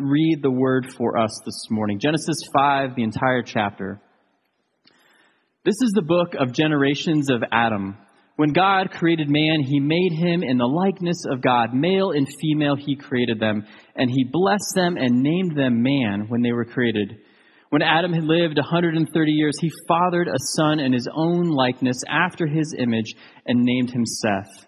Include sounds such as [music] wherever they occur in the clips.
read the word for us this morning. Genesis 5, the entire chapter. This is the book of generations of Adam. When God created man, he made him in the likeness of God. Male and female, he created them. And he blessed them and named them man when they were created. When Adam had lived 130 years, he fathered a son in his own likeness after his image and named him Seth.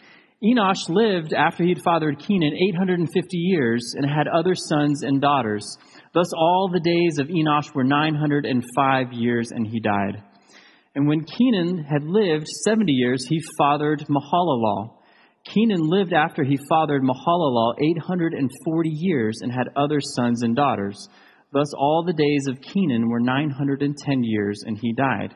Enosh lived after he had fathered Kenan 850 years and had other sons and daughters. Thus all the days of Enosh were 905 years and he died. And when Kenan had lived 70 years, he fathered Mahalalel. Kenan lived after he fathered Mahalalel 840 years and had other sons and daughters. Thus all the days of Kenan were 910 years and he died.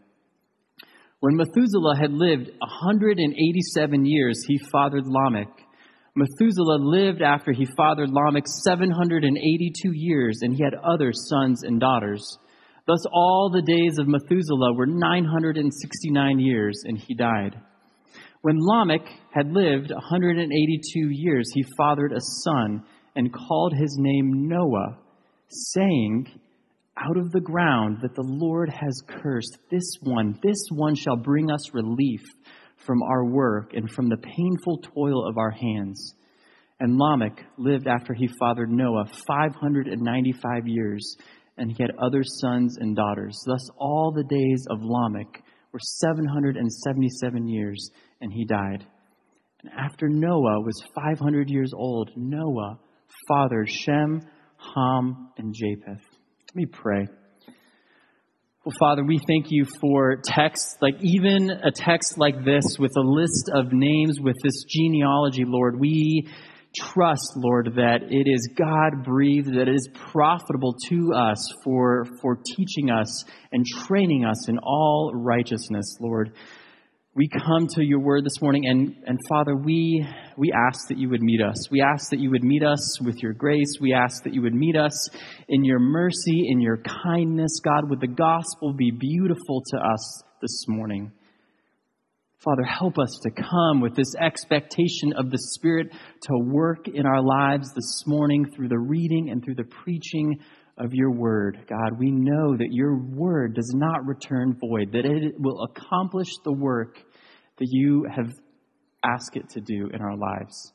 When Methuselah had lived 187 years, he fathered Lamech. Methuselah lived after he fathered Lamech 782 years, and he had other sons and daughters. Thus all the days of Methuselah were 969 years, and he died. When Lamech had lived 182 years, he fathered a son and called his name Noah, saying, out of the ground that the Lord has cursed. This one, this one shall bring us relief from our work and from the painful toil of our hands. And Lamech lived after he fathered Noah 595 years, and he had other sons and daughters. Thus, all the days of Lamech were 777 years, and he died. And after Noah was 500 years old, Noah fathered Shem, Ham, and Japheth. Let me pray. Well, Father, we thank you for texts, like even a text like this with a list of names, with this genealogy, Lord. We trust, Lord, that it is God breathed, that it is profitable to us for, for teaching us and training us in all righteousness, Lord we come to your word this morning and, and father we we ask that you would meet us. We ask that you would meet us with your grace. We ask that you would meet us in your mercy in your kindness god would the gospel be beautiful to us this morning? Father help us to come with this expectation of the spirit to work in our lives this morning through the reading and through the preaching of your word, God. We know that your word does not return void, that it will accomplish the work that you have asked it to do in our lives.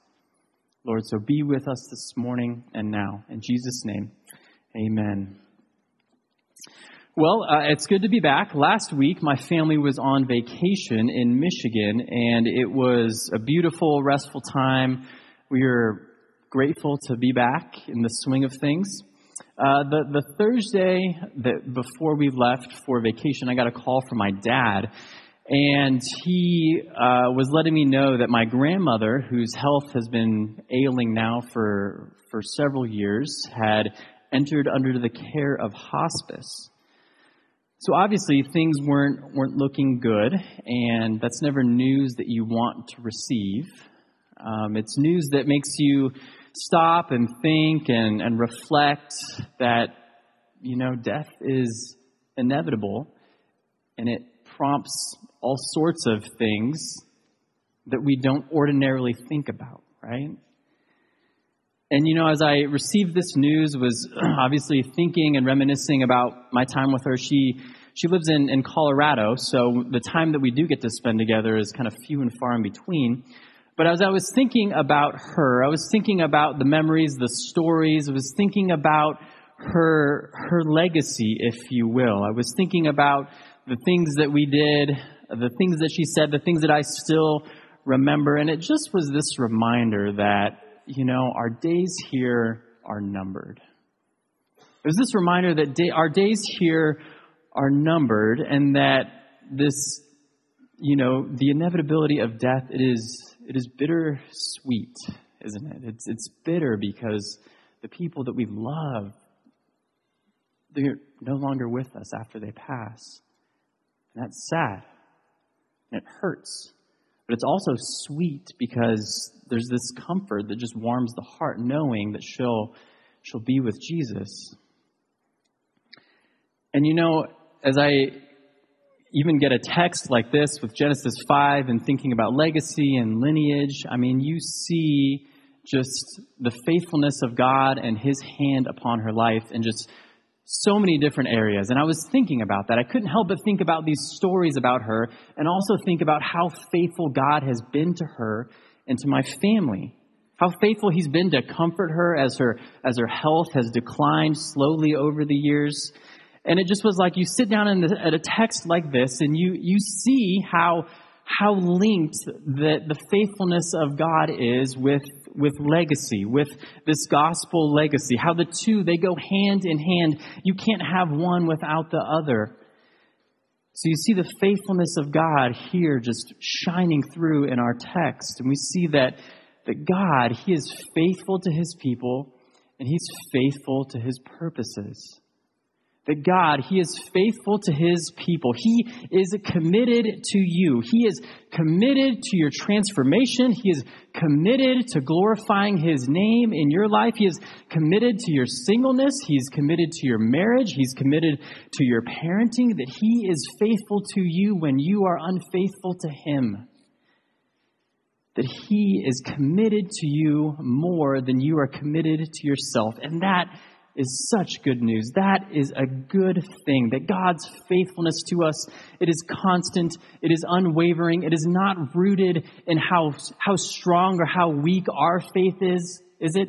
Lord, so be with us this morning and now. In Jesus' name, amen. Well, uh, it's good to be back. Last week, my family was on vacation in Michigan, and it was a beautiful, restful time. We are grateful to be back in the swing of things. Uh, the, the Thursday that before we left for vacation, I got a call from my dad, and he uh, was letting me know that my grandmother, whose health has been ailing now for for several years, had entered under the care of hospice. So obviously things weren't weren't looking good, and that's never news that you want to receive. Um, it's news that makes you stop and think and, and reflect that, you know, death is inevitable and it prompts all sorts of things that we don't ordinarily think about, right? And you know, as I received this news, was [clears throat] obviously thinking and reminiscing about my time with her. She she lives in, in Colorado, so the time that we do get to spend together is kind of few and far in between. But as I was thinking about her, I was thinking about the memories, the stories, I was thinking about her her legacy, if you will. I was thinking about the things that we did, the things that she said, the things that I still remember, and it just was this reminder that, you know, our days here are numbered. It was this reminder that day, our days here are numbered and that this, you know, the inevitability of death, it is it is bitter sweet, isn't it? It's, it's bitter because the people that we love, they're no longer with us after they pass. And that's sad. And it hurts. But it's also sweet because there's this comfort that just warms the heart knowing that she'll, she'll be with Jesus. And you know, as I even get a text like this with Genesis 5 and thinking about legacy and lineage, I mean, you see just the faithfulness of God and His hand upon her life and just so many different areas. And I was thinking about that. I couldn't help but think about these stories about her and also think about how faithful God has been to her and to my family. How faithful he's been to comfort her as her as her health has declined slowly over the years. And it just was like you sit down the, at a text like this and you, you see how, how linked the, the faithfulness of God is with, with legacy, with this gospel legacy. How the two, they go hand in hand. You can't have one without the other. So you see the faithfulness of God here just shining through in our text. And we see that, that God, He is faithful to His people and He's faithful to His purposes that God, He is faithful to His people. He is committed to you. He is committed to your transformation. He is committed to glorifying His name in your life. He is committed to your singleness. He's committed to your marriage. He's committed to your parenting. That He is faithful to you when you are unfaithful to Him. That He is committed to you more than you are committed to yourself. And that is such good news. That is a good thing. That God's faithfulness to us, it is constant, it is unwavering, it is not rooted in how, how strong or how weak our faith is, is it?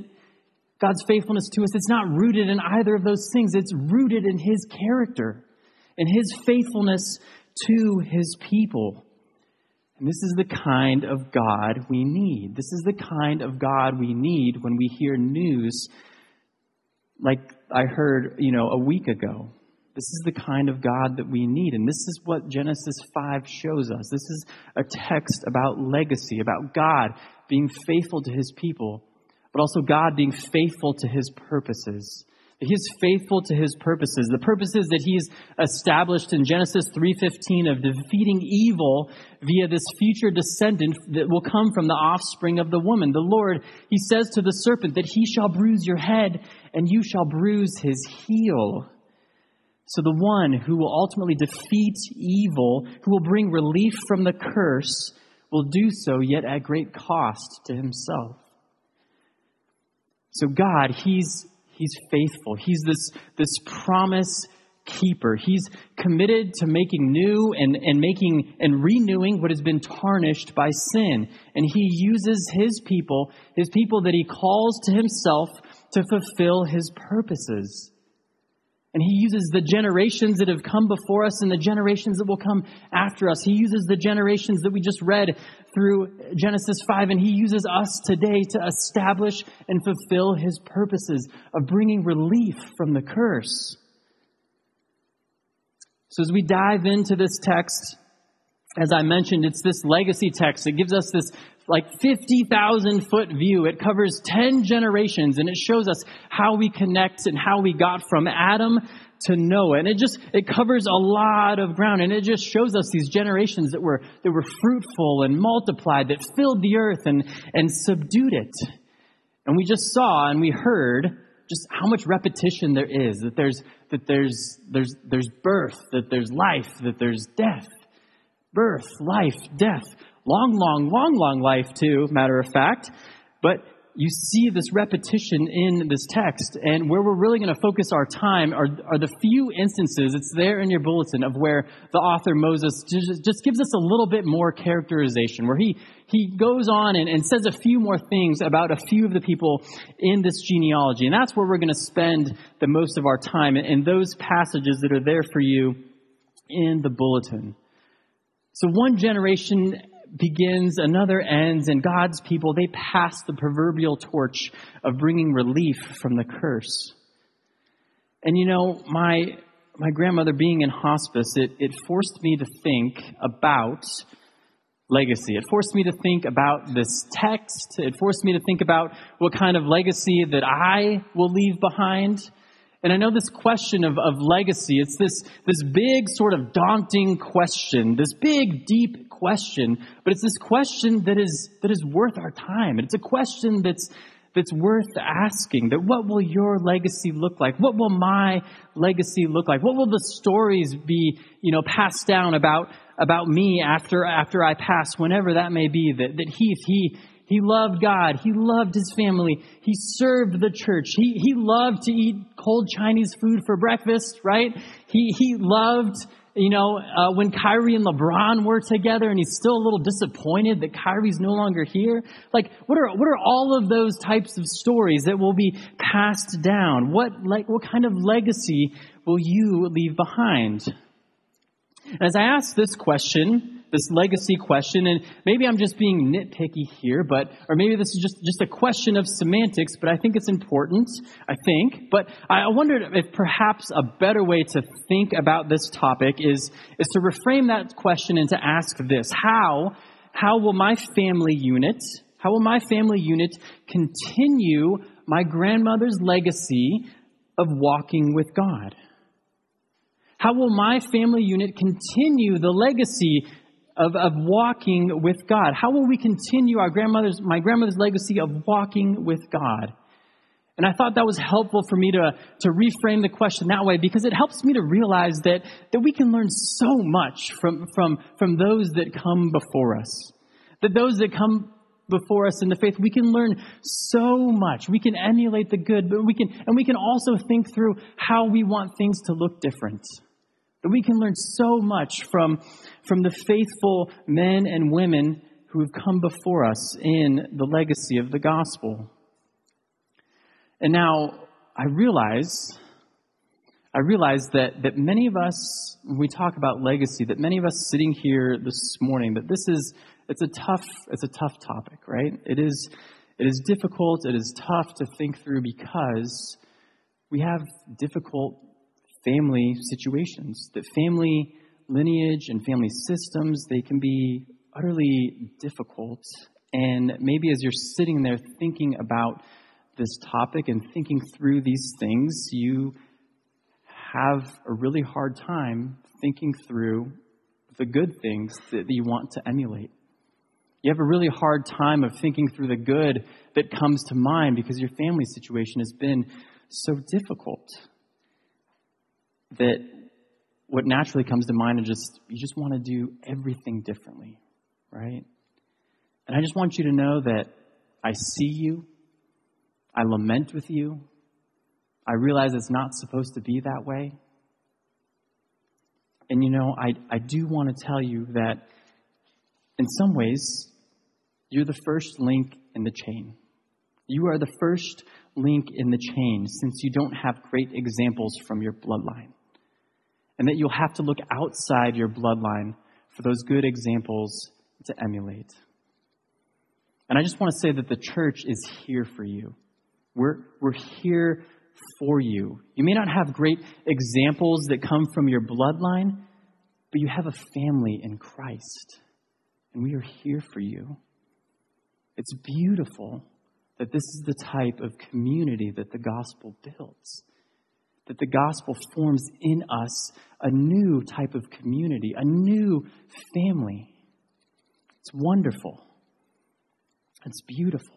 God's faithfulness to us, it's not rooted in either of those things. It's rooted in His character in His faithfulness to His people. And this is the kind of God we need. This is the kind of God we need when we hear news like I heard, you know, a week ago. This is the kind of God that we need. And this is what Genesis 5 shows us. This is a text about legacy, about God being faithful to his people, but also God being faithful to his purposes. He is faithful to his purposes, the purposes that he's established in Genesis 3:15 of defeating evil via this future descendant that will come from the offspring of the woman. The Lord, he says to the serpent that he shall bruise your head and you shall bruise his heel. So the one who will ultimately defeat evil, who will bring relief from the curse, will do so yet at great cost to himself. So God, he's He's faithful. He's this, this promise keeper. He's committed to making new and, and making and renewing what has been tarnished by sin. And he uses his people, his people that he calls to himself to fulfill his purposes. And he uses the generations that have come before us and the generations that will come after us. He uses the generations that we just read through Genesis 5, and he uses us today to establish and fulfill his purposes of bringing relief from the curse. So as we dive into this text, as I mentioned, it's this legacy text. It gives us this like 50,000 foot view. It covers 10 generations and it shows us how we connect and how we got from Adam to Noah. And it just, it covers a lot of ground and it just shows us these generations that were, that were fruitful and multiplied, that filled the earth and, and subdued it. And we just saw and we heard just how much repetition there is, that there's, that there's, there's, there's birth, that there's life, that there's death. birth, life, death, long, long, long, long life, too, matter of fact. But you see this repetition in this text. And where we're really going to focus our time are, are the few instances, it's there in your bulletin, of where the author Moses just, just gives us a little bit more characterization, where he, he goes on and, and says a few more things about a few of the people in this genealogy. And that's where we're going to spend the most of our time in those passages that are there for you in the bulletin. So one generation begins, another ends, and God's people, they pass the proverbial torch of bringing relief from the curse. And you know, my, my grandmother being in hospice, it, it forced me to think about legacy. It forced me to think about this text. It forced me to think about what kind of legacy that I will leave behind. And I know this question of, of legacy, it's this, this big sort of daunting question, this big, deep question, but it's this question that is, that is worth our time. And it's a question that's, that's worth asking that what will your legacy look like? What will my legacy look like? What will the stories be, you know, passed down about, about me after, after I pass, whenever that may be, that, that Heath, he, he loved God. He loved his family. He served the church. He, he loved to eat cold Chinese food for breakfast, right? He, he loved, you know, uh, when Kyrie and LeBron were together and he's still a little disappointed that Kyrie's no longer here. Like, what are, what are all of those types of stories that will be passed down? What, like, what kind of legacy will you leave behind? As I ask this question, this legacy question, and maybe I'm just being nitpicky here, but, or maybe this is just, just a question of semantics, but I think it's important, I think. But I wondered if perhaps a better way to think about this topic is, is to reframe that question and to ask this. How, how will my family unit, how will my family unit continue my grandmother's legacy of walking with God? How will my family unit continue the legacy of, of walking with God? How will we continue our grandmother's, my grandmother's legacy of walking with God? And I thought that was helpful for me to, to reframe the question that way because it helps me to realize that, that we can learn so much from, from, from those that come before us. That those that come before us in the faith, we can learn so much. We can emulate the good, but we can, and we can also think through how we want things to look different. We can learn so much from, from the faithful men and women who have come before us in the legacy of the gospel. And now I realize, I realize that, that many of us, when we talk about legacy, that many of us sitting here this morning, that this is, it's a tough, it's a tough topic, right? It is, it is difficult, it is tough to think through because we have difficult family situations, that family lineage and family systems, they can be utterly difficult. And maybe as you're sitting there thinking about this topic and thinking through these things, you have a really hard time thinking through the good things that you want to emulate. You have a really hard time of thinking through the good that comes to mind because your family situation has been so difficult that what naturally comes to mind is just you just want to do everything differently, right? And I just want you to know that I see you. I lament with you. I realize it's not supposed to be that way. And you know, I, I do want to tell you that in some ways, you're the first link in the chain. You are the first link in the chain since you don't have great examples from your bloodline and that you'll have to look outside your bloodline for those good examples to emulate. And I just want to say that the church is here for you. We're, we're here for you. You may not have great examples that come from your bloodline, but you have a family in Christ. And we are here for you. It's beautiful that this is the type of community that the gospel builds that the gospel forms in us a new type of community, a new family. It's wonderful. It's beautiful.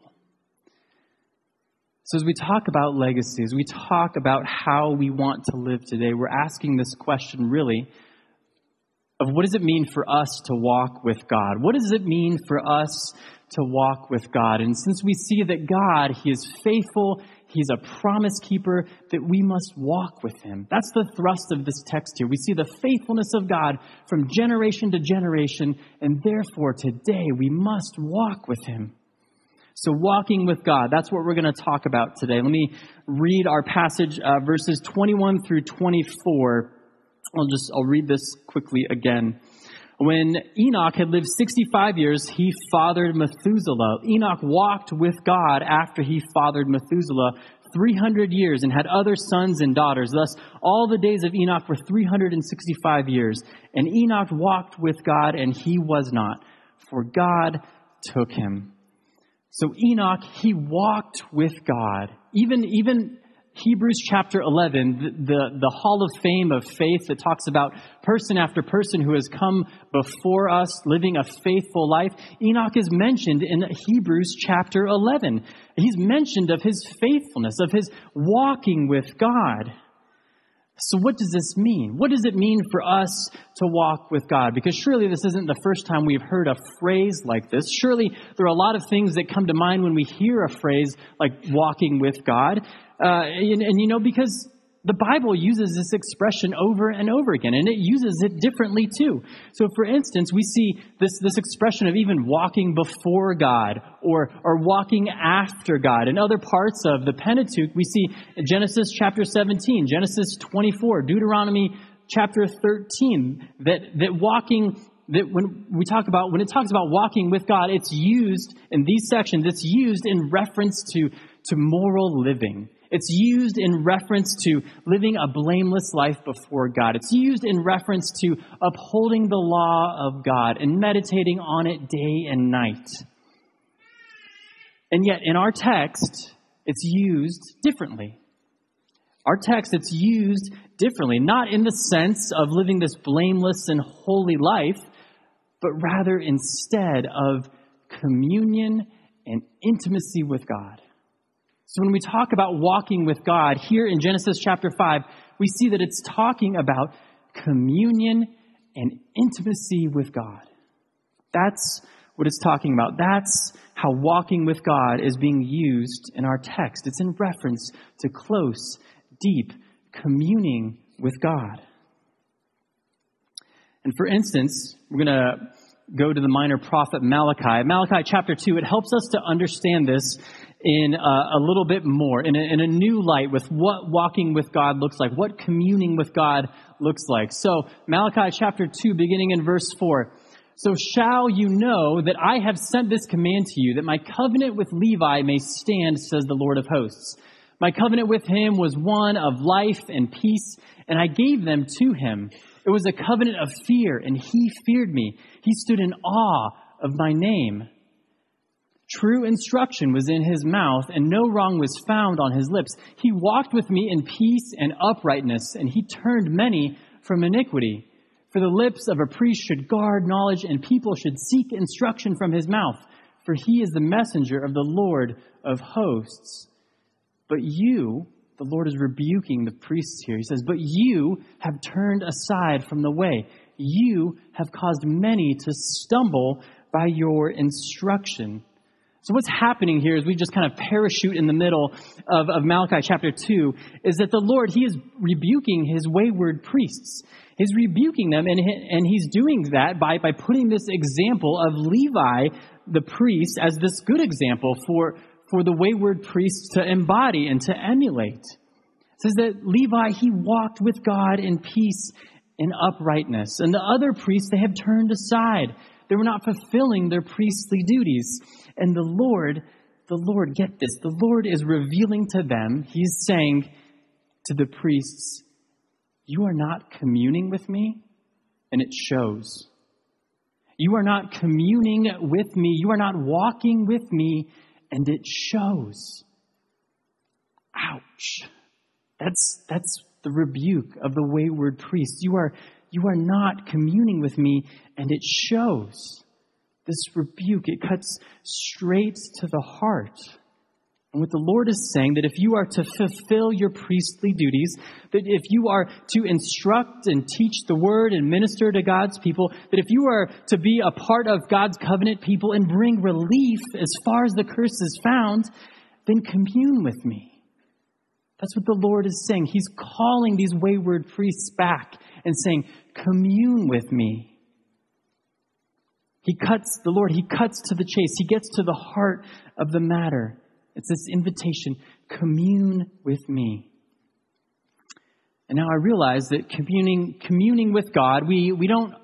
So, as we talk about legacy, as we talk about how we want to live today, we're asking this question really of what does it mean for us to walk with God? What does it mean for us to walk with God? And since we see that God, He is faithful, He's a promise keeper, that we must walk with Him. That's the thrust of this text here. We see the faithfulness of God from generation to generation, and therefore today we must walk with Him. So, walking with God, that's what we're going to talk about today. Let me read our passage, uh, verses 21 through 24 I'll just, I'll read this quickly again. When Enoch had lived 65 years, he fathered Methuselah. Enoch walked with God after he fathered Methuselah 300 years and had other sons and daughters. Thus, all the days of Enoch were 365 years. And Enoch walked with God, and he was not, for God took him. So Enoch, he walked with God. Even, even Hebrews chapter 11, the, the hall of fame of faith that talks about person after person who has come before us living a faithful life, Enoch is mentioned in Hebrews chapter 11. He's mentioned of his faithfulness, of his walking with God. So, what does this mean? What does it mean for us to walk with God? Because surely this isn't the first time we've heard a phrase like this. Surely there are a lot of things that come to mind when we hear a phrase like walking with God. Uh, and, and, you know, because the Bible uses this expression over and over again, and it uses it differently too. So, for instance, we see this, this expression of even walking before God or, or walking after God. In other parts of the Pentateuch, we see Genesis chapter 17, Genesis 24, Deuteronomy chapter 13, that, that walking that when we talk about when it talks about walking with God, it's used in these sections, it's used in reference to, to moral living. It's used in reference to living a blameless life before God. It's used in reference to upholding the law of God and meditating on it day and night. And yet, in our text, it's used differently. Our text, it's used differently, not in the sense of living this blameless and holy life, but rather instead of communion and intimacy with God. So when we talk about walking with God here in Genesis chapter 5, we see that it's talking about communion and intimacy with God. That's what it's talking about. That's how walking with God is being used in our text. It's in reference to close, deep communing with God. And for instance, we're going to go to the minor prophet Malachi. Malachi chapter 2, it helps us to understand this in a, a little bit more, in a, in a new light with what walking with God looks like, what communing with God looks like. So, Malachi chapter 2, beginning in verse 4. So shall you know that I have sent this command to you, that my covenant with Levi may stand, says the Lord of hosts. My covenant with him was one of life and peace, and I gave them to him. It was a covenant of fear, and he feared me. He stood in awe of my name. True instruction was in his mouth, and no wrong was found on his lips. He walked with me in peace and uprightness, and he turned many from iniquity. For the lips of a priest should guard knowledge, and people should seek instruction from his mouth. For he is the messenger of the Lord of hosts. But you, the Lord is rebuking the priests here. He says, But you have turned aside from the way. You have caused many to stumble by your instruction. So what's happening here is we just kind of parachute in the middle of, of Malachi chapter 2 is that the Lord, He is rebuking His wayward priests. He's rebuking them and, and He's doing that by, by putting this example of Levi, the priest, as this good example for, for the wayward priests to embody and to emulate. It says that Levi, he walked with God in peace and uprightness. And the other priests, they have turned aside. They were not fulfilling their priestly duties. And the Lord, the Lord, get this, the Lord is revealing to them, He's saying to the priests, You are not communing with me, and it shows. You are not communing with me. You are not walking with me, and it shows. Ouch. That's, that's the rebuke of the wayward priest. You are, you are not communing with me, and it shows. This rebuke, it cuts straight to the heart. And what the Lord is saying that if you are to fulfill your priestly duties, that if you are to instruct and teach the word and minister to God's people, that if you are to be a part of God's covenant people and bring relief as far as the curse is found, then commune with me. That's what the Lord is saying. He's calling these wayward priests back and saying, commune with me. He cuts, the Lord, he cuts to the chase. He gets to the heart of the matter. It's this invitation commune with me. And now I realize that communing, communing with God, we, we don't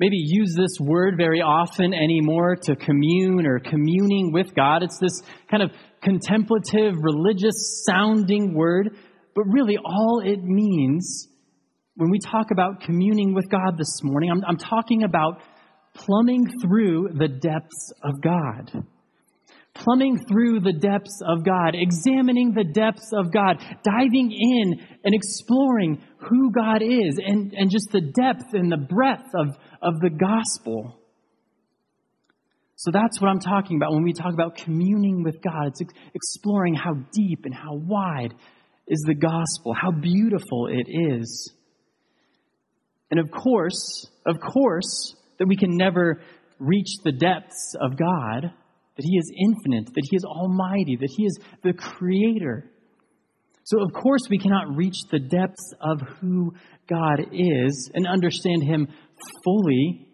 maybe use this word very often anymore to commune or communing with God. It's this kind of contemplative, religious sounding word. But really, all it means when we talk about communing with God this morning, I'm, I'm talking about plumbing through the depths of God plumbing through the depths of God, examining the depths of God, diving in and exploring who God is and, and just the depth and the breadth of, of the gospel. So that's what I'm talking about when we talk about communing with God. It's ex- exploring how deep and how wide is the gospel, how beautiful it is. And of course, of course, that we can never reach the depths of God that He is infinite, that He is almighty, that He is the creator. So, of course, we cannot reach the depths of who God is and understand Him fully.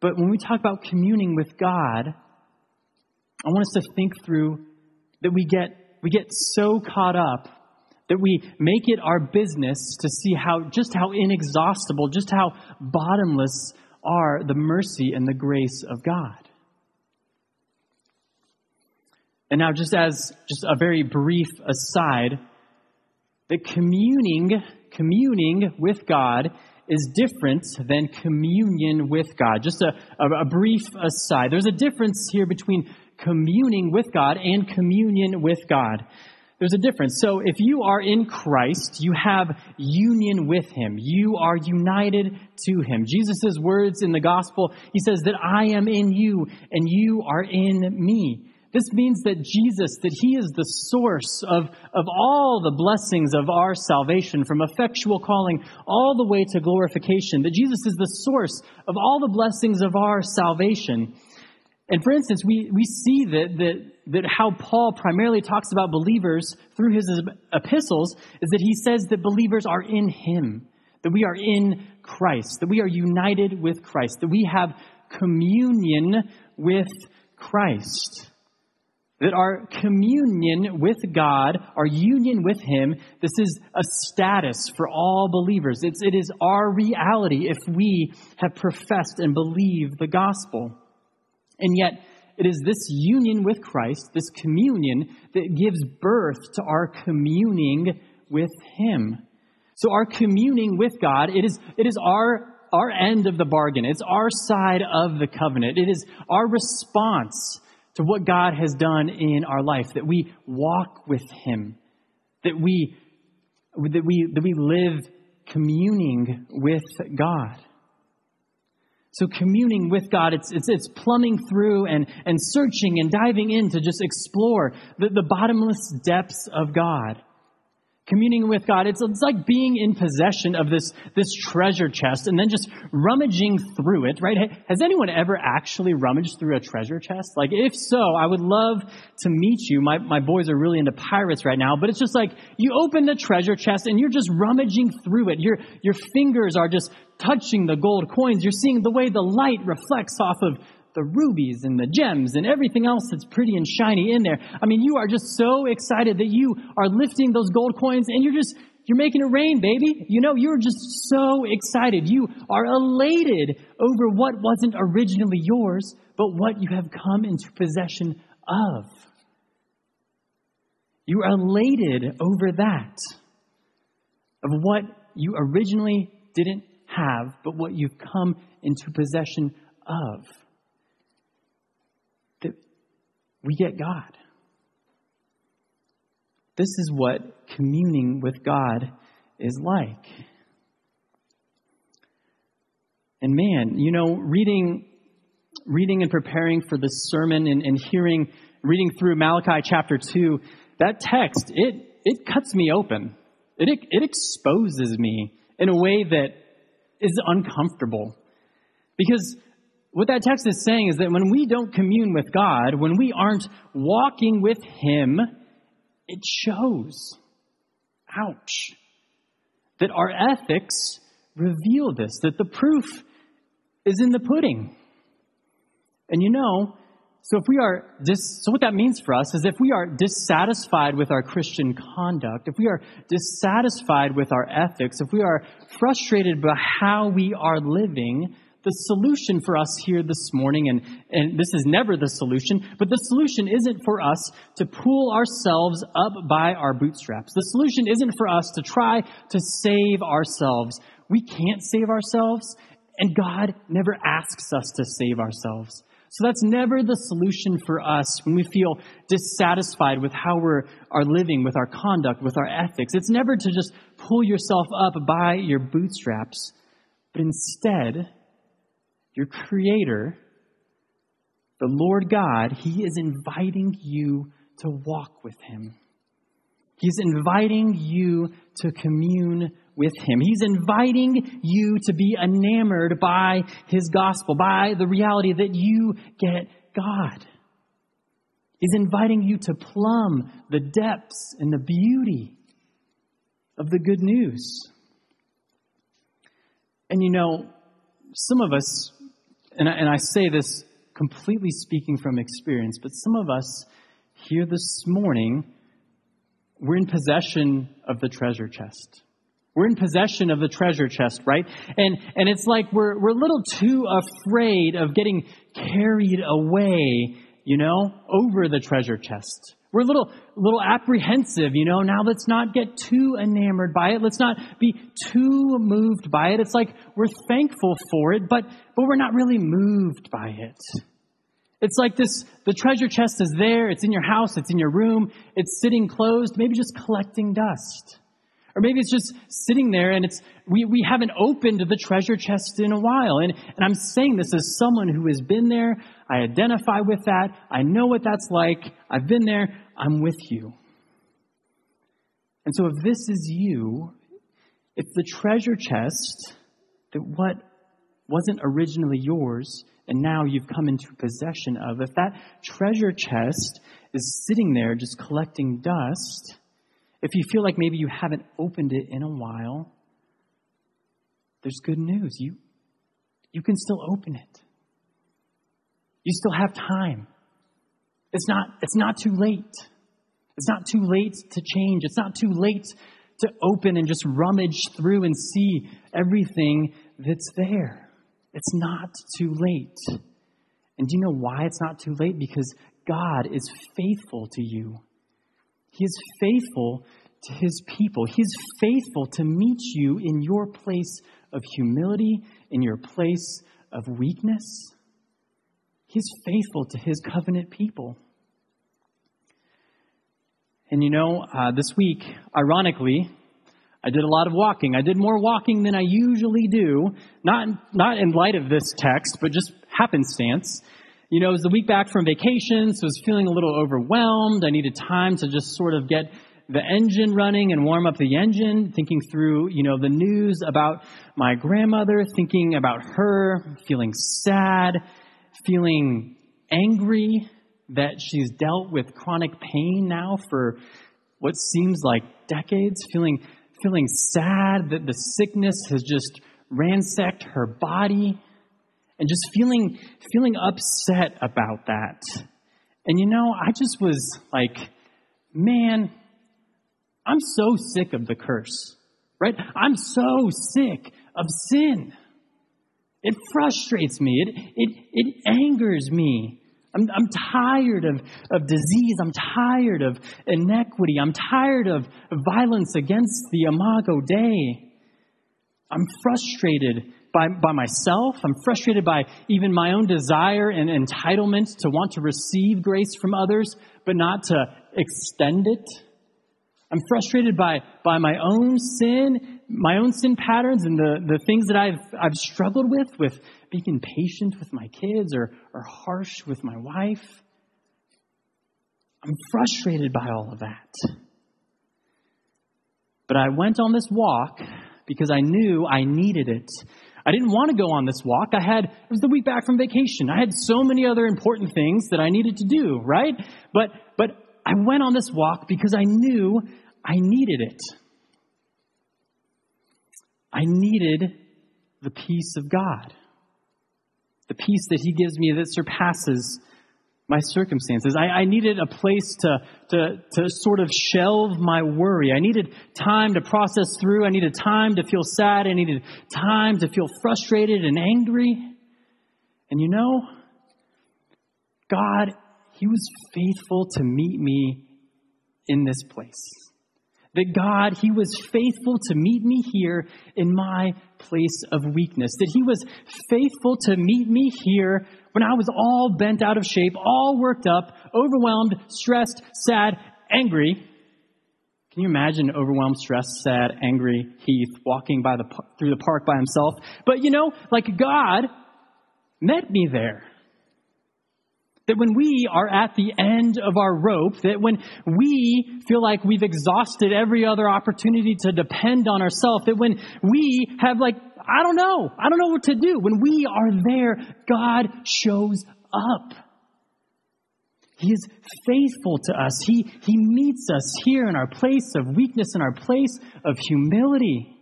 But when we talk about communing with God, I want us to think through that we get, we get so caught up that we make it our business to see how just how inexhaustible, just how bottomless are the mercy and the grace of God. And now, just as just a very brief aside, that communing, communing with God is different than communion with God. Just a, a, a, brief aside. There's a difference here between communing with God and communion with God. There's a difference. So if you are in Christ, you have union with Him. You are united to Him. Jesus' words in the gospel, He says that I am in you and you are in me. This means that Jesus, that He is the source of, of all the blessings of our salvation, from effectual calling all the way to glorification, that Jesus is the source of all the blessings of our salvation. And for instance, we, we see that, that, that how Paul primarily talks about believers through his epistles is that he says that believers are in Him, that we are in Christ, that we are united with Christ, that we have communion with Christ that our communion with God, our union with Him, this is a status for all believers. It's, it is our reality if we have professed and believed the gospel. And yet, it is this union with Christ, this communion, that gives birth to our communing with Him. So our communing with God, it is, it is our, our end of the bargain. It's our side of the covenant. It is our response to what God has done in our life, that we walk with Him, that we, that we, that we live communing with God. So communing with God, it's, it's, it's plumbing through and, and searching and diving in to just explore the, the bottomless depths of God communing with God. It's, it's like being in possession of this, this treasure chest and then just rummaging through it, right? Has anyone ever actually rummaged through a treasure chest? Like, if so, I would love to meet you. My, my boys are really into pirates right now, but it's just like you open the treasure chest and you're just rummaging through it. Your, your fingers are just touching the gold coins. You're seeing the way the light reflects off of the rubies and the gems and everything else that's pretty and shiny in there. I mean, you are just so excited that you are lifting those gold coins and you're just, you're making it rain, baby. You know, you're just so excited. You are elated over what wasn't originally yours, but what you have come into possession of. You are elated over that, of what you originally didn't have, but what you've come into possession of we get God. This is what communing with God is like. And man, you know, reading reading and preparing for this sermon and, and hearing reading through Malachi chapter 2, that text, it, it cuts me open. It, it exposes me in a way that is uncomfortable. Because what that text is saying is that when we don't commune with God, when we aren't walking with Him, it shows. Ouch. That our ethics reveal this, that the proof is in the pudding. And you know, so if we are dis, so what that means for us is if we are dissatisfied with our Christian conduct, if we are dissatisfied with our ethics, if we are frustrated by how we are living, the solution for us here this morning, and, and this is never the solution, but the solution isn't for us to pull ourselves up by our bootstraps. The solution isn't for us to try to save ourselves. We can't save ourselves, and God never asks us to save ourselves. So that's never the solution for us when we feel dissatisfied with how we are living, with our conduct, with our ethics. It's never to just pull yourself up by your bootstraps, but instead, your Creator, the Lord God, He is inviting you to walk with Him. He's inviting you to commune with Him. He's inviting you to be enamored by His gospel, by the reality that you get God. He's inviting you to plumb the depths and the beauty of the good news. And you know, some of us and I, and I say this completely speaking from experience, but some of us here this morning, we're in possession of the treasure chest. We're in possession of the treasure chest, right? And, and it's like we're, we're a little too afraid of getting carried away, you know, over the treasure chest. We're a little, little apprehensive, you know. Now let's not get too enamored by it. Let's not be too moved by it. It's like we're thankful for it, but, but we're not really moved by it. It's like this, the treasure chest is there. It's in your house. It's in your room. It's sitting closed, maybe just collecting dust. Or maybe it's just sitting there and it's, we, we haven't opened the treasure chest in a while. And, and I'm saying this as someone who has been there. I identify with that. I know what that's like. I've been there. I'm with you. And so if this is you, if the treasure chest that what wasn't originally yours and now you've come into possession of, if that treasure chest is sitting there just collecting dust, if you feel like maybe you haven't opened it in a while, there's good news. You, you can still open it. You still have time. It's not, it's not too late. It's not too late to change. It's not too late to open and just rummage through and see everything that's there. It's not too late. And do you know why it's not too late? Because God is faithful to you. He is faithful to his people. He's faithful to meet you in your place of humility, in your place of weakness. He's faithful to his covenant people. And you know, uh, this week, ironically, I did a lot of walking. I did more walking than I usually do, not, not in light of this text, but just happenstance. You know, it was the week back from vacation, so I was feeling a little overwhelmed. I needed time to just sort of get the engine running and warm up the engine, thinking through, you know, the news about my grandmother, thinking about her, feeling sad, feeling angry that she's dealt with chronic pain now for what seems like decades, feeling feeling sad that the sickness has just ransacked her body and just feeling feeling upset about that. And you know, I just was like, man, I'm so sick of the curse. Right? I'm so sick of sin. It frustrates me. It, it, it angers me. I'm, I'm tired of, of disease. I'm tired of inequity. I'm tired of violence against the Imago Dei. I'm frustrated by, by myself. I'm frustrated by even my own desire and entitlement to want to receive grace from others, but not to extend it. I'm frustrated by, by my own sin, my own sin patterns, and the, the things that I've, I've struggled with, with being impatient with my kids or, or harsh with my wife. I'm frustrated by all of that. But I went on this walk because I knew I needed it. I didn't want to go on this walk. I had, it was the week back from vacation. I had so many other important things that I needed to do, right? But, but I went on this walk because I knew I needed it. I needed the peace of God. The peace that He gives me that surpasses my circumstances. I, I, needed a place to, to, to sort of shelve my worry. I needed time to process through. I needed time to feel sad. I needed time to feel frustrated and angry. And you know, God, He was faithful to meet me in this place. That God, He was faithful to meet me here in my place of weakness. That He was faithful to meet me here when I was all bent out of shape, all worked up, overwhelmed, stressed, sad, angry. Can you imagine overwhelmed, stressed, sad, angry Heath walking by the, through the park by himself? But you know, like God met me there. That when we are at the end of our rope, that when we feel like we've exhausted every other opportunity to depend on ourselves, that when we have like I don't know. I don't know what to do. When we are there, God shows up. He is faithful to us. He, he meets us here in our place of weakness, in our place of humility.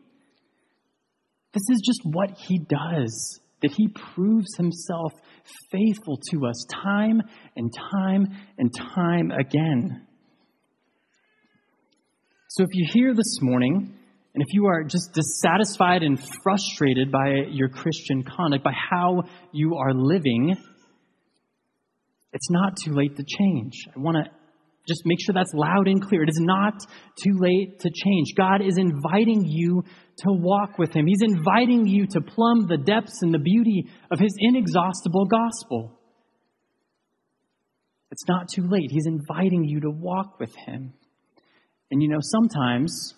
This is just what He does, that He proves Himself faithful to us time and time and time again. So if you're here this morning and if you are just dissatisfied and frustrated by your Christian conduct, by how you are living, it's not too late to change. I want to just make sure that's loud and clear. It is not too late to change. God is inviting you to walk with Him. He's inviting you to plumb the depths and the beauty of His inexhaustible gospel. It's not too late. He's inviting you to walk with Him. And you know, sometimes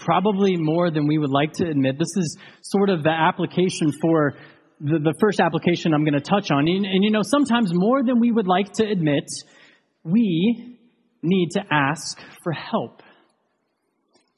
probably more than we would like to admit. This is sort of the application for the, the first application I'm going to touch on. And, and you know, sometimes more than we would like to admit, we need to ask for help.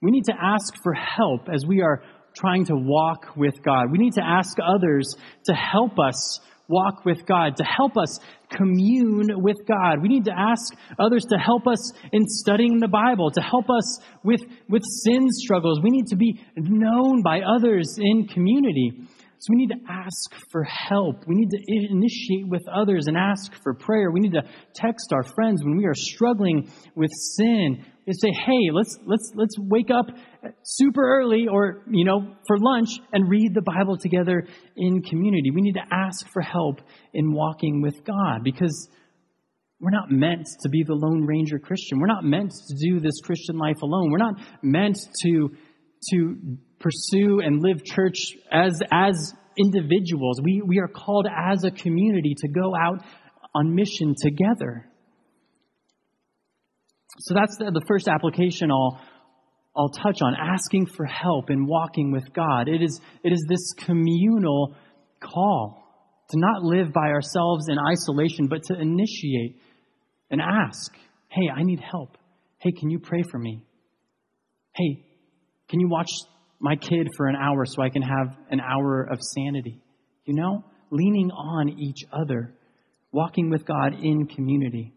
We need to ask for help as we are trying to walk with God. We need to ask others to help us walk with God, to help us commune with God. We need to ask others to help us in studying the Bible, to help us with, with sin struggles. We need to be known by others in community. So we need to ask for help. We need to initiate with others and ask for prayer. We need to text our friends when we are struggling with sin and say, "Hey, let's let's let's wake up super early or, you know, for lunch and read the Bible together in community." We need to ask for help in walking with God because we're not meant to be the lone ranger Christian. We're not meant to do this Christian life alone. We're not meant to to pursue and live church as, as individuals. We, we are called as a community to go out on mission together. So that's the, the first application I'll, I'll touch on asking for help in walking with God. It is, it is this communal call to not live by ourselves in isolation, but to initiate and ask, Hey, I need help. Hey, can you pray for me? Hey, can you watch my kid for an hour so I can have an hour of sanity? You know, leaning on each other, walking with God in community.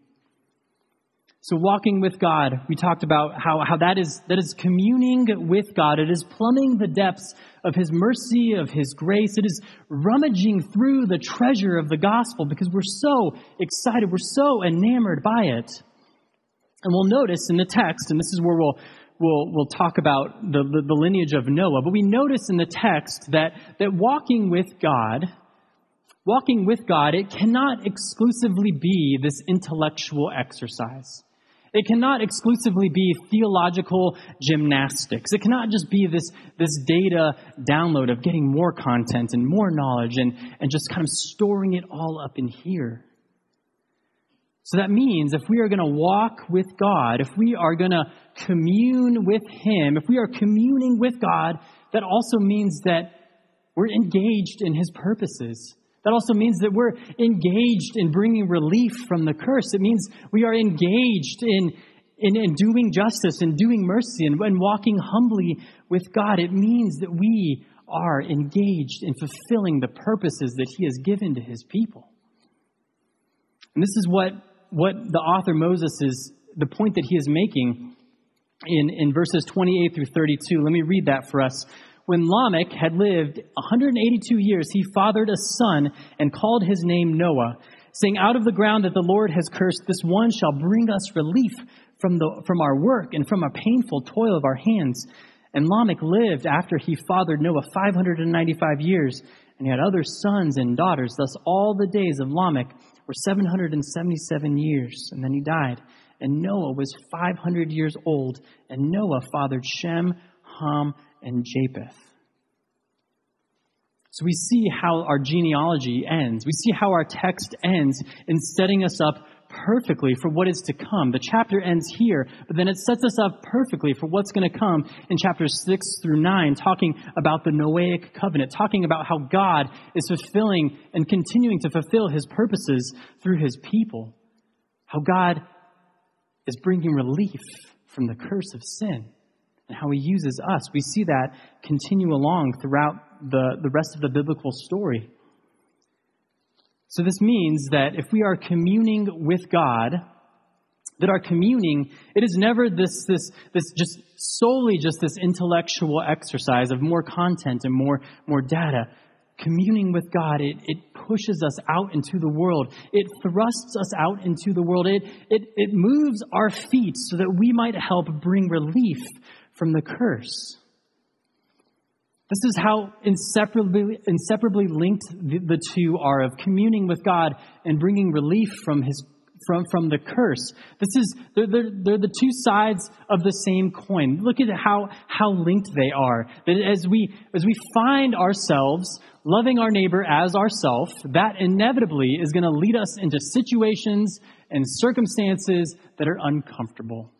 So walking with God, we talked about how, how that is that is communing with God. It is plumbing the depths of his mercy, of his grace. It is rummaging through the treasure of the gospel because we're so excited, we're so enamored by it. And we'll notice in the text, and this is where we'll we'll, we'll talk about the, the, the lineage of Noah, but we notice in the text that, that walking with God, walking with God, it cannot exclusively be this intellectual exercise. It cannot exclusively be theological gymnastics. It cannot just be this, this data download of getting more content and more knowledge and, and just kind of storing it all up in here. So that means if we are going to walk with God, if we are going to commune with Him, if we are communing with God, that also means that we're engaged in His purposes. That also means that we're engaged in bringing relief from the curse. It means we are engaged in, in, in doing justice and doing mercy and, and walking humbly with God. It means that we are engaged in fulfilling the purposes that He has given to His people. And this is what, what the author Moses is, the point that he is making in, in verses 28 through 32. Let me read that for us. When Lamech had lived 182 years, he fathered a son and called his name Noah, saying, Out of the ground that the Lord has cursed, this one shall bring us relief from, the, from our work and from a painful toil of our hands. And Lamech lived after he fathered Noah 595 years, and he had other sons and daughters. Thus, all the days of Lamech were 777 years, and then he died. And Noah was 500 years old, and Noah fathered Shem, Ham, and Japheth. So we see how our genealogy ends. We see how our text ends in setting us up perfectly for what is to come. The chapter ends here, but then it sets us up perfectly for what's going to come in chapters 6 through 9, talking about the Noahic covenant, talking about how God is fulfilling and continuing to fulfill his purposes through his people. How God is bringing relief from the curse of sin and how he uses us. We see that continue along throughout the, the rest of the biblical story. So this means that if we are communing with God, that our communing, it is never this, this, this just solely just this intellectual exercise of more content and more, more data. Communing with God, it, it pushes us out into the world. It thrusts us out into the world. It, it, it moves our feet so that we might help bring relief from the curse. This is how inseparably, inseparably linked the, the, two are of communing with God and bringing relief from his from, from the curse. This is they're, they're, they're the two sides of the same coin. Look at how how linked they are. That as we as we find ourselves loving our neighbor as ourself, that inevitably is going to lead us into situations and circumstances that are uncomfortable.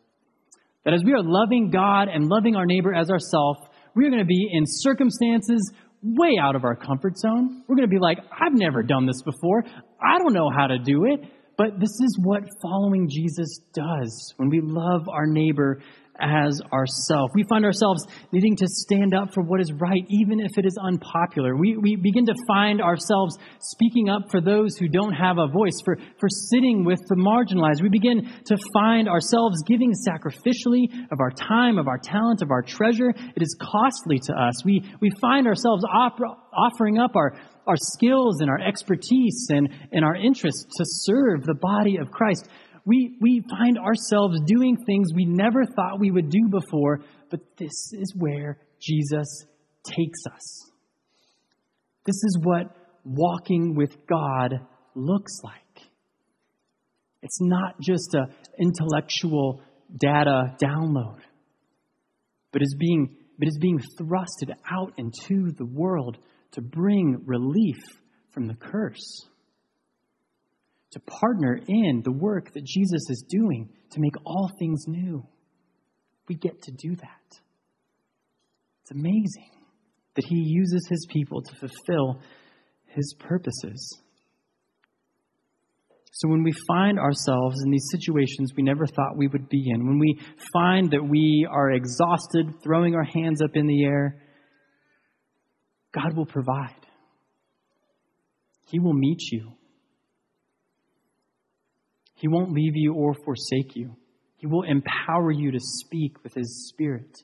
That as we are loving God and loving our neighbor as ourself, we're going to be in circumstances way out of our comfort zone. We're going to be like, I've never done this before. I don't know how to do it. But this is what following Jesus does when we love our neighbor as ourselves. We find ourselves needing to stand up for what is right, even if it is unpopular. We, we begin to find ourselves speaking up for those who don't have a voice, for, for sitting with the marginalized. We begin to find ourselves giving sacrificially of our time, of our talent, of our treasure. It is costly to us. We, we find ourselves offering up our, our skills and our expertise and, and our interests to serve the body of Christ we, we find ourselves doing things we never thought we would do before, but this is where Jesus takes us. This is what walking with God looks like. It's not just an intellectual data download, but is being, but is being thrusted out into the world to bring relief from the curse to partner in the work that Jesus is doing to make all things new. We get to do that. It's amazing that He uses His people to fulfill His purposes. So, when we find ourselves in these situations we never thought we would be in, when we find that we are exhausted, throwing our hands up in the air, God will provide. He will meet you. He won't leave you or forsake you. He will empower you to speak with His Spirit.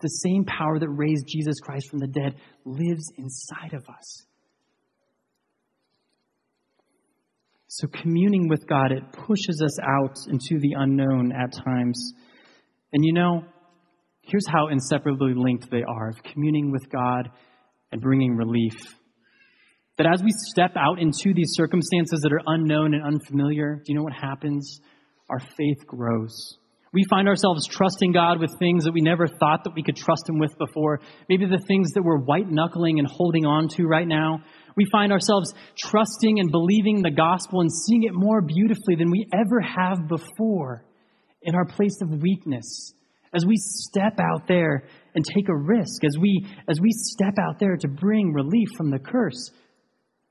The same power that raised Jesus Christ from the dead lives inside of us. So, communing with God, it pushes us out into the unknown at times. And you know, here's how inseparably linked they are of communing with God and bringing relief. That as we step out into these circumstances that are unknown and unfamiliar, do you know what happens? Our faith grows. We find ourselves trusting God with things that we never thought that we could trust Him with before. Maybe the things that we're white knuckling and holding on to right now. We find ourselves trusting and believing the gospel and seeing it more beautifully than we ever have before in our place of weakness. As we step out there and take a risk, as we, as we step out there to bring relief from the curse,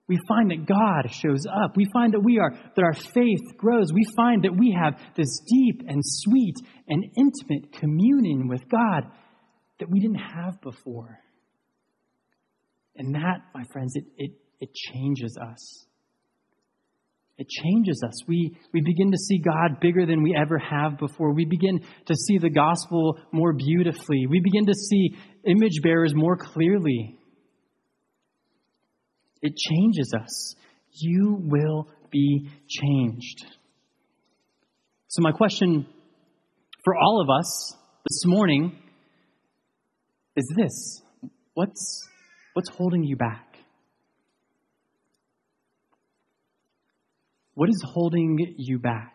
we find that God shows up. We find that we are, that our faith grows. We find that we have this deep and sweet and intimate communion with God that we didn't have before. And that, my friends, it, it, it changes us. It changes us. We, we begin to see God bigger than we ever have before. We begin to see the gospel more beautifully. We begin to see image bearers more clearly. It changes us. You will be changed. So, my question for all of us this morning is this What's, what's holding you back? What is holding you back?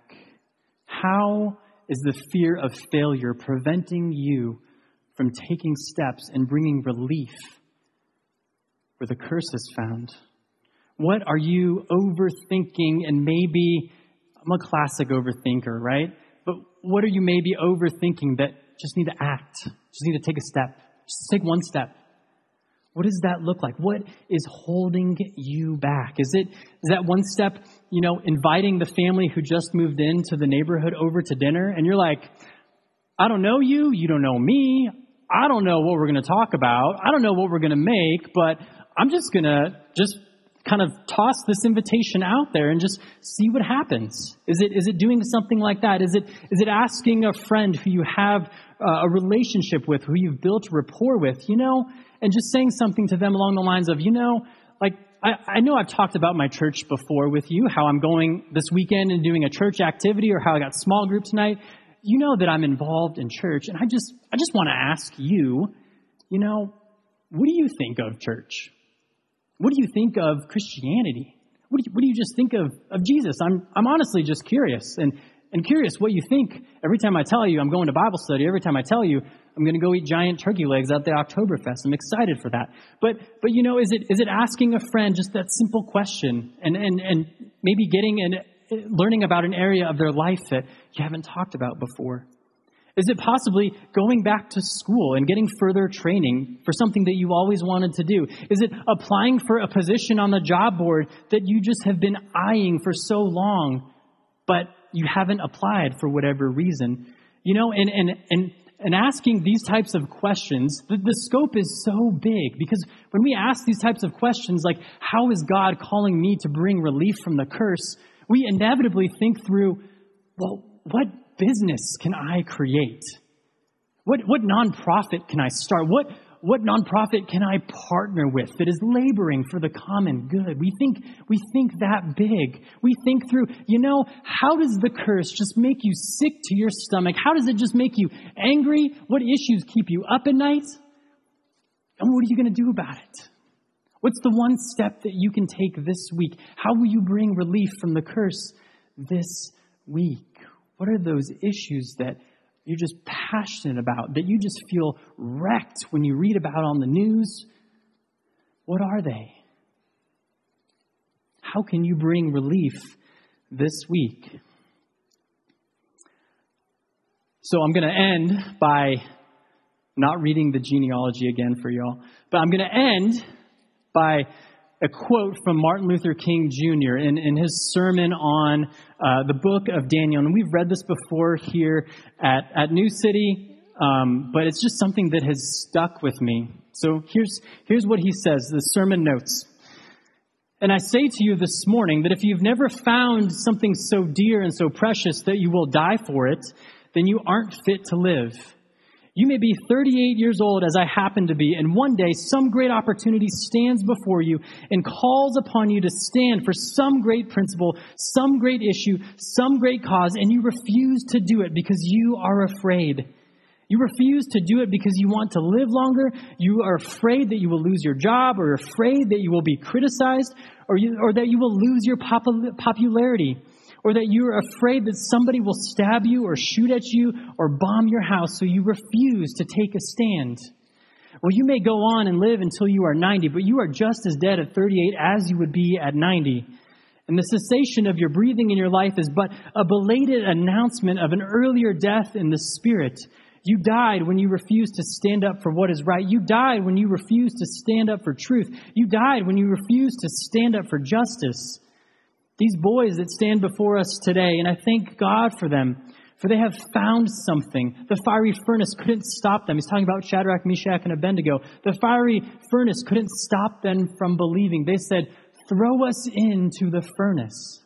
How is the fear of failure preventing you from taking steps and bringing relief where the curse is found? What are you overthinking and maybe, I'm a classic overthinker, right? But what are you maybe overthinking that just need to act, just need to take a step, just take one step? What does that look like? What is holding you back? Is it is that one step, you know, inviting the family who just moved into the neighborhood over to dinner and you're like, I don't know you, you don't know me. I don't know what we're going to talk about. I don't know what we're going to make, but I'm just going to just kind of toss this invitation out there and just see what happens. Is it is it doing something like that? Is it is it asking a friend who you have uh, a relationship with, who you've built rapport with, you know, and just saying something to them along the lines of, you know, like, I, I know I've talked about my church before with you, how I'm going this weekend and doing a church activity or how I got small group tonight. You know that I'm involved in church, and I just, I just want to ask you, you know, what do you think of church? What do you think of Christianity? What do you, what do you just think of, of Jesus? I'm, I'm honestly just curious and, and curious what you think every time I tell you I'm going to Bible study, every time I tell you I'm going to go eat giant turkey legs at the Oktoberfest. I'm excited for that. But, but you know, is it, is it asking a friend just that simple question and, and, and maybe getting and learning about an area of their life that you haven't talked about before? Is it possibly going back to school and getting further training for something that you always wanted to do? Is it applying for a position on the job board that you just have been eyeing for so long, but you haven't applied for whatever reason? You know, and, and, and and asking these types of questions, the, the, scope is so big because when we ask these types of questions, like, how is God calling me to bring relief from the curse? We inevitably think through, well, what business can I create? What, what nonprofit can I start? What, what nonprofit can I partner with that is laboring for the common good? We think, we think that big. We think through, you know, how does the curse just make you sick to your stomach? How does it just make you angry? What issues keep you up at night? And what are you going to do about it? What's the one step that you can take this week? How will you bring relief from the curse this week? What are those issues that you're just passionate about, that you just feel wrecked when you read about on the news, what are they? How can you bring relief this week? So I'm going to end by not reading the genealogy again for y'all, but I'm going to end by a quote from Martin Luther King Jr. in, in his sermon on uh, the book of Daniel. And we've read this before here at, at New City, um, but it's just something that has stuck with me. So here's, here's what he says the sermon notes. And I say to you this morning that if you've never found something so dear and so precious that you will die for it, then you aren't fit to live. You may be 38 years old as I happen to be, and one day some great opportunity stands before you and calls upon you to stand for some great principle, some great issue, some great cause, and you refuse to do it because you are afraid. You refuse to do it because you want to live longer. You are afraid that you will lose your job, or afraid that you will be criticized, or, you, or that you will lose your popularity or that you're afraid that somebody will stab you or shoot at you or bomb your house, so you refuse to take a stand. Well, you may go on and live until you are 90, but you are just as dead at 38 as you would be at 90. And the cessation of your breathing in your life is but a belated announcement of an earlier death in the spirit. You died when you refused to stand up for what is right. You died when you refused to stand up for truth. You died when you refused to stand up for justice. These boys that stand before us today, and I thank God for them, for they have found something. The fiery furnace couldn't stop them. He's talking about Shadrach, Meshach, and Abednego. The fiery furnace couldn't stop them from believing. They said, Throw us into the furnace.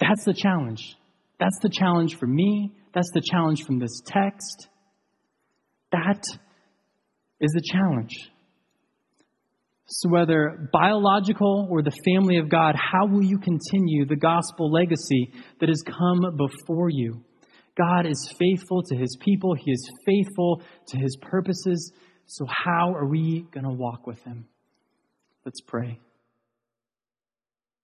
That's the challenge. That's the challenge for me. That's the challenge from this text. That is the challenge. So, whether biological or the family of God, how will you continue the gospel legacy that has come before you? God is faithful to his people, he is faithful to his purposes. So, how are we going to walk with him? Let's pray.